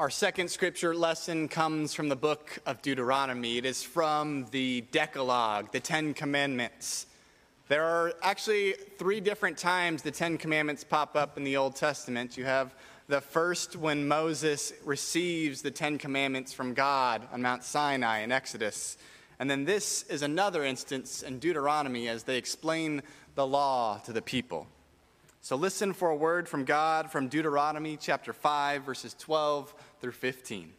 Our second scripture lesson comes from the book of Deuteronomy. It is from the Decalogue, the Ten Commandments. There are actually three different times the Ten Commandments pop up in the Old Testament. You have the first when Moses receives the Ten Commandments from God on Mount Sinai in Exodus. And then this is another instance in Deuteronomy as they explain the law to the people. So listen for a word from God from Deuteronomy chapter 5, verses 12 through 15.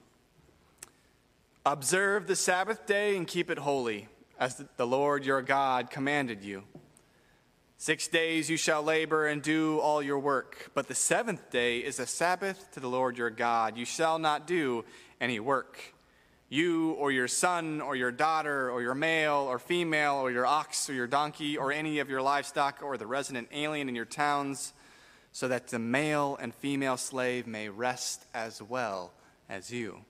Observe the Sabbath day and keep it holy, as the Lord your God commanded you. Six days you shall labor and do all your work, but the seventh day is a Sabbath to the Lord your God. You shall not do any work you or your son or your daughter or your male or female or your ox or your donkey or any of your livestock or the resident alien in your towns, so that the male and female slave may rest as well as you.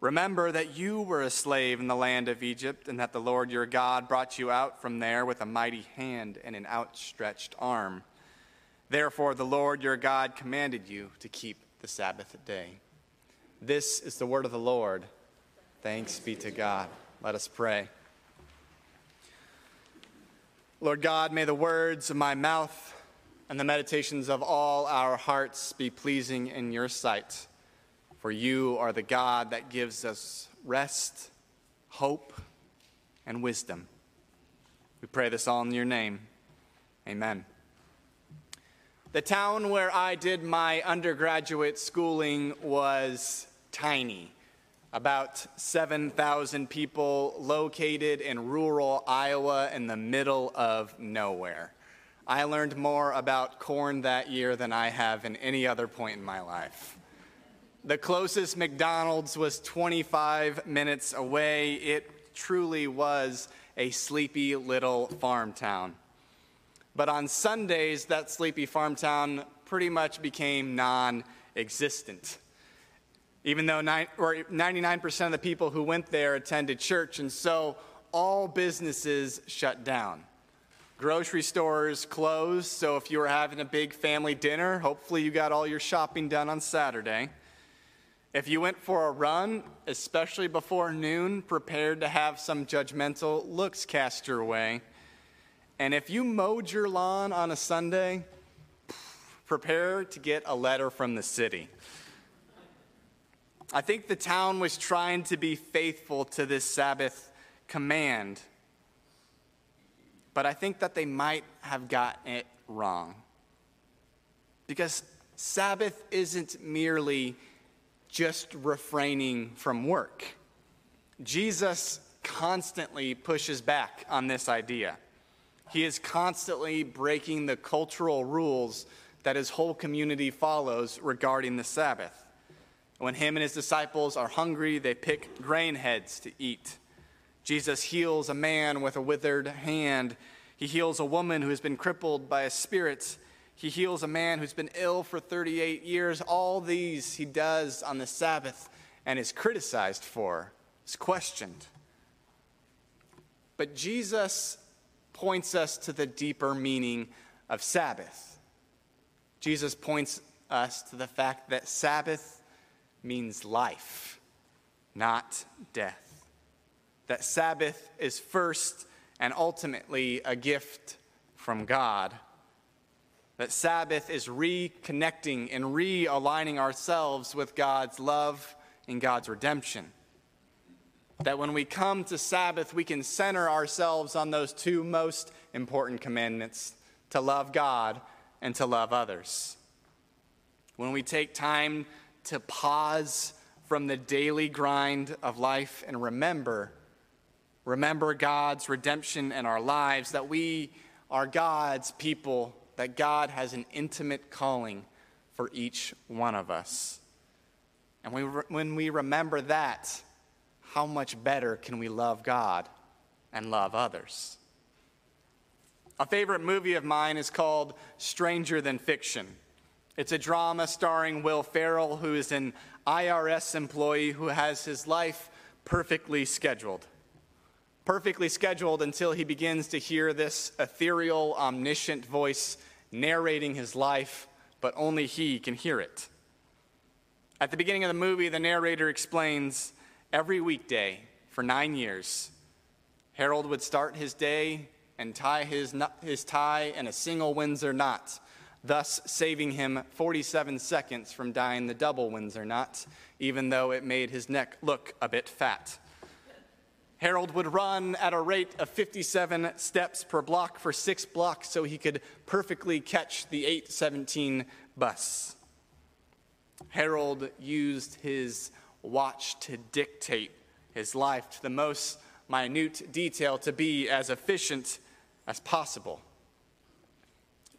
Remember that you were a slave in the land of Egypt, and that the Lord your God brought you out from there with a mighty hand and an outstretched arm. Therefore, the Lord your God commanded you to keep the Sabbath day. This is the word of the Lord. Thanks be to God. Let us pray. Lord God, may the words of my mouth and the meditations of all our hearts be pleasing in your sight. For you are the God that gives us rest, hope, and wisdom. We pray this all in your name. Amen. The town where I did my undergraduate schooling was tiny about 7,000 people located in rural Iowa in the middle of nowhere. I learned more about corn that year than I have in any other point in my life. The closest McDonald's was 25 minutes away. It truly was a sleepy little farm town. But on Sundays, that sleepy farm town pretty much became non existent even though 99% of the people who went there attended church, and so all businesses shut down. Grocery stores closed, so if you were having a big family dinner, hopefully you got all your shopping done on Saturday. If you went for a run, especially before noon, prepared to have some judgmental looks cast your way. And if you mowed your lawn on a Sunday, prepare to get a letter from the city. I think the town was trying to be faithful to this Sabbath command, but I think that they might have gotten it wrong. Because Sabbath isn't merely just refraining from work. Jesus constantly pushes back on this idea. He is constantly breaking the cultural rules that his whole community follows regarding the Sabbath. When him and his disciples are hungry, they pick grain heads to eat. Jesus heals a man with a withered hand. He heals a woman who has been crippled by a spirit. He heals a man who's been ill for 38 years. All these he does on the Sabbath and is criticized for, is questioned. But Jesus points us to the deeper meaning of Sabbath. Jesus points us to the fact that Sabbath means life, not death. That Sabbath is first and ultimately a gift from God. That Sabbath is reconnecting and realigning ourselves with God's love and God's redemption. That when we come to Sabbath, we can center ourselves on those two most important commandments to love God and to love others. When we take time to pause from the daily grind of life and remember remember God's redemption in our lives that we are God's people that God has an intimate calling for each one of us. And we, when we remember that how much better can we love God and love others? A favorite movie of mine is called Stranger Than Fiction it's a drama starring Will Ferrell, who is an IRS employee who has his life perfectly scheduled. Perfectly scheduled until he begins to hear this ethereal, omniscient voice narrating his life, but only he can hear it. At the beginning of the movie, the narrator explains every weekday for nine years, Harold would start his day and tie his, his tie in a single Windsor knot, thus saving him 47 seconds from dying the double Windsor knot, even though it made his neck look a bit fat. Harold would run at a rate of 57 steps per block for six blocks so he could perfectly catch the 817 bus. Harold used his watch to dictate his life to the most minute detail to be as efficient as possible.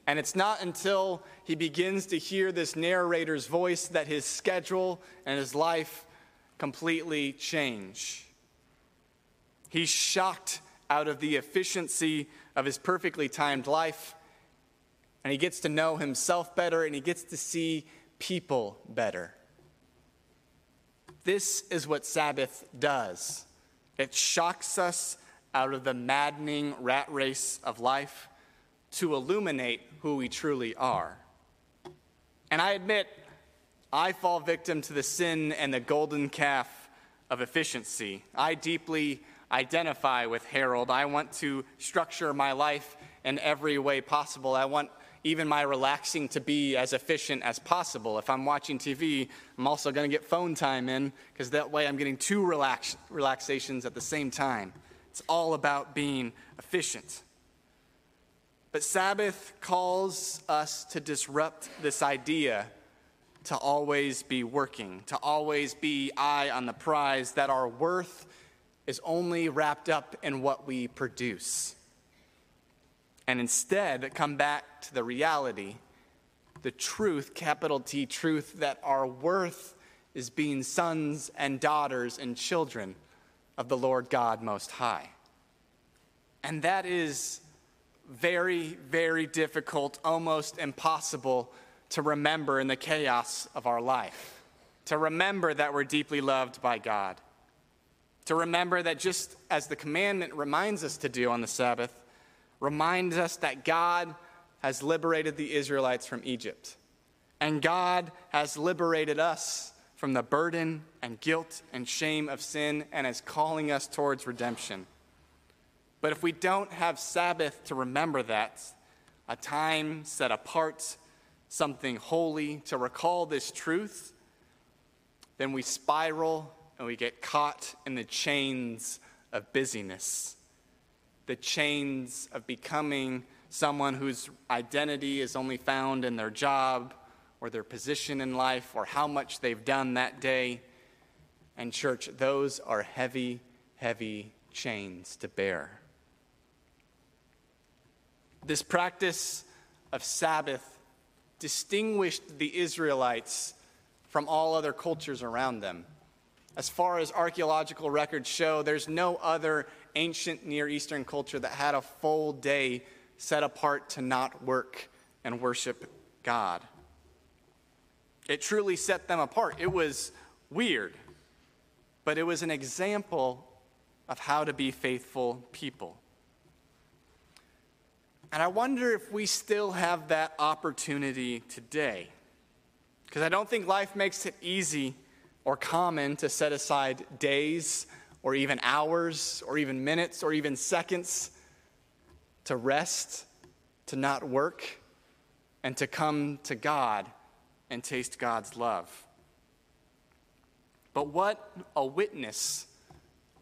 And it's not until he begins to hear this narrator's voice that his schedule and his life completely change. He's shocked out of the efficiency of his perfectly timed life, and he gets to know himself better and he gets to see people better. This is what Sabbath does it shocks us out of the maddening rat race of life to illuminate who we truly are. And I admit, I fall victim to the sin and the golden calf of efficiency. I deeply identify with Harold. I want to structure my life in every way possible. I want even my relaxing to be as efficient as possible. If I'm watching TV, I'm also going to get phone time in because that way I'm getting two relax- relaxations at the same time. It's all about being efficient. But Sabbath calls us to disrupt this idea to always be working, to always be eye on the prize, that our worth is only wrapped up in what we produce and instead come back to the reality, the truth, capital T truth, that our worth is being sons and daughters and children of the Lord God Most High. And that is very, very difficult, almost impossible to remember in the chaos of our life. To remember that we're deeply loved by God. To remember that just as the commandment reminds us to do on the Sabbath, reminds us that God has liberated the Israelites from Egypt. And God has liberated us from the burden and guilt and shame of sin and is calling us towards redemption. But if we don't have Sabbath to remember that, a time set apart, something holy to recall this truth, then we spiral and we get caught in the chains of busyness the chains of becoming someone whose identity is only found in their job or their position in life or how much they've done that day. And, church, those are heavy, heavy chains to bear. This practice of Sabbath distinguished the Israelites from all other cultures around them. As far as archaeological records show, there's no other ancient Near Eastern culture that had a full day set apart to not work and worship God. It truly set them apart. It was weird, but it was an example of how to be faithful people. And I wonder if we still have that opportunity today. Because I don't think life makes it easy or common to set aside days or even hours or even minutes or even seconds to rest, to not work, and to come to God and taste God's love. But what a witness,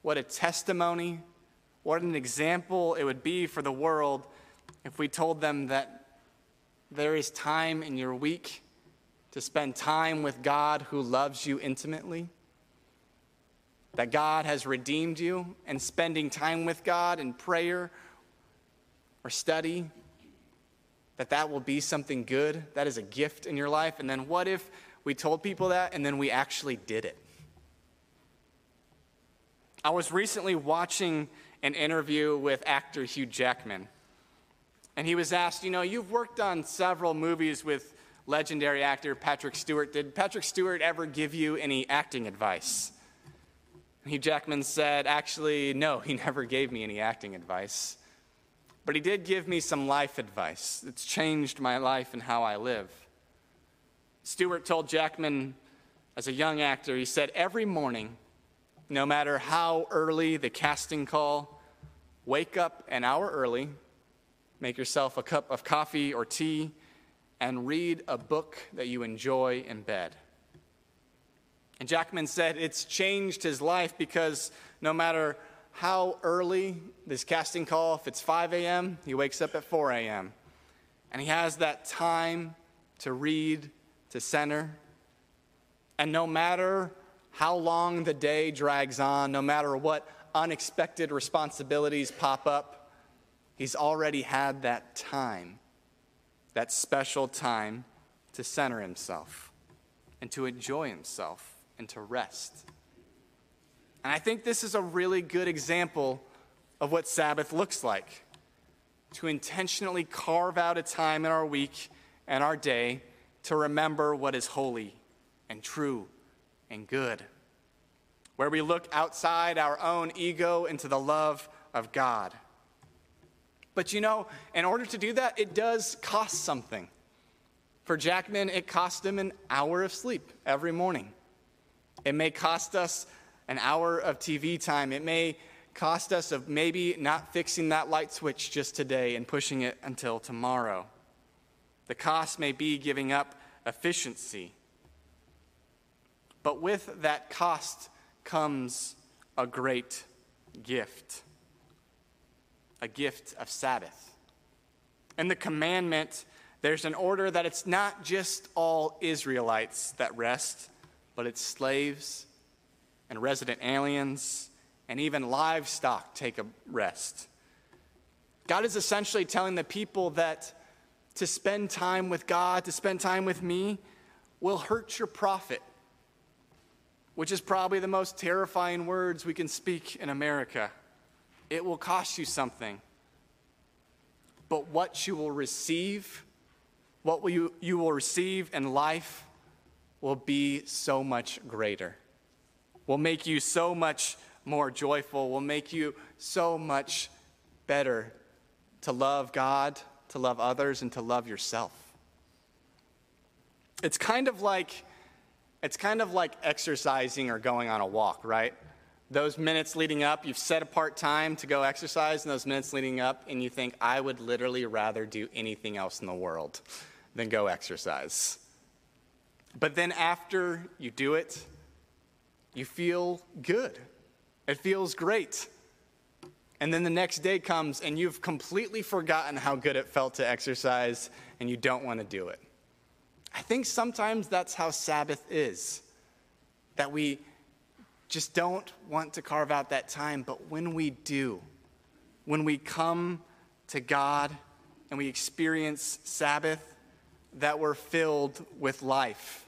what a testimony, what an example it would be for the world if we told them that there is time in your week to spend time with God who loves you intimately that God has redeemed you and spending time with God in prayer or study, that that will be something good, that is a gift in your life. And then what if we told people that and then we actually did it? I was recently watching an interview with actor Hugh Jackman. And he was asked, You know, you've worked on several movies with legendary actor Patrick Stewart. Did Patrick Stewart ever give you any acting advice? Hugh Jackman said, Actually, no, he never gave me any acting advice. But he did give me some life advice. It's changed my life and how I live. Stewart told Jackman, as a young actor, he said, Every morning, no matter how early the casting call, wake up an hour early, make yourself a cup of coffee or tea, and read a book that you enjoy in bed. And Jackman said it's changed his life because no matter how early this casting call, if it's 5 a.m., he wakes up at 4 a.m. And he has that time to read, to center. And no matter how long the day drags on, no matter what unexpected responsibilities pop up, he's already had that time, that special time to center himself and to enjoy himself and to rest. And I think this is a really good example of what Sabbath looks like to intentionally carve out a time in our week and our day to remember what is holy and true and good, where we look outside our own ego into the love of God. But you know, in order to do that, it does cost something. For Jackman, it cost him an hour of sleep every morning. It may cost us an hour of TV time. It may cost us of maybe not fixing that light switch just today and pushing it until tomorrow. The cost may be giving up efficiency. But with that cost comes a great gift a gift of Sabbath. In the commandment, there's an order that it's not just all Israelites that rest, but it's slaves and resident aliens and even livestock take a rest. God is essentially telling the people that to spend time with God, to spend time with me, will hurt your profit, which is probably the most terrifying words we can speak in America. It will cost you something. But what you will receive, what will you, you will receive in life, will be so much greater, will make you so much more joyful, will make you so much better to love God, to love others, and to love yourself. It's kind of like it's kind of like exercising or going on a walk, right? Those minutes leading up, you've set apart time to go exercise, and those minutes leading up, and you think, I would literally rather do anything else in the world than go exercise. But then after you do it, you feel good. It feels great. And then the next day comes and you've completely forgotten how good it felt to exercise and you don't want to do it. I think sometimes that's how Sabbath is. That we just don't want to carve out that time, but when we do, when we come to God and we experience Sabbath, that we're filled with life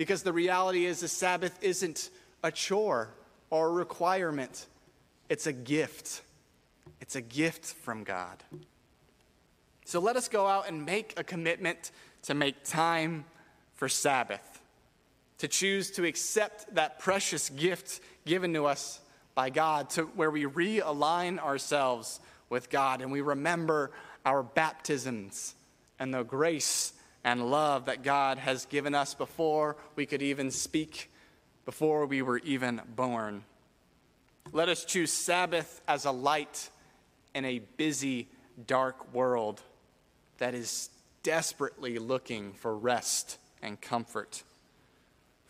because the reality is, the Sabbath isn't a chore or a requirement, it's a gift. It's a gift from God. So let us go out and make a commitment to make time for Sabbath, to choose to accept that precious gift given to us by God, to where we realign ourselves with God and we remember our baptisms and the grace and love that God has given us before we could even speak, before we were even born. Let us choose Sabbath as a light in a busy, dark world that is desperately looking for rest and comfort.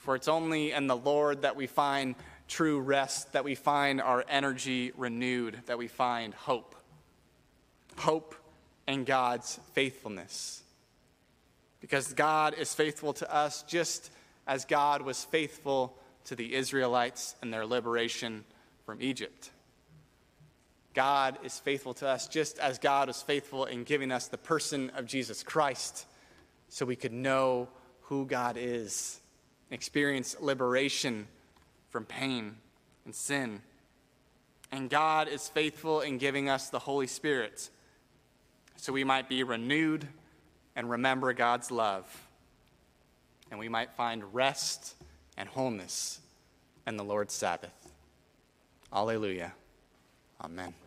For it's only in the Lord that we find true rest, that we find our energy renewed, that we find hope. Hope in God's faithfulness because God is faithful to us just as God was faithful to the Israelites and their liberation from Egypt. God is faithful to us just as God was faithful in giving us the person of Jesus Christ so we could know who God is, experience liberation from pain and sin. And God is faithful in giving us the Holy Spirit so we might be renewed and remember God's love, and we might find rest and wholeness in the Lord's Sabbath. Alleluia. Amen.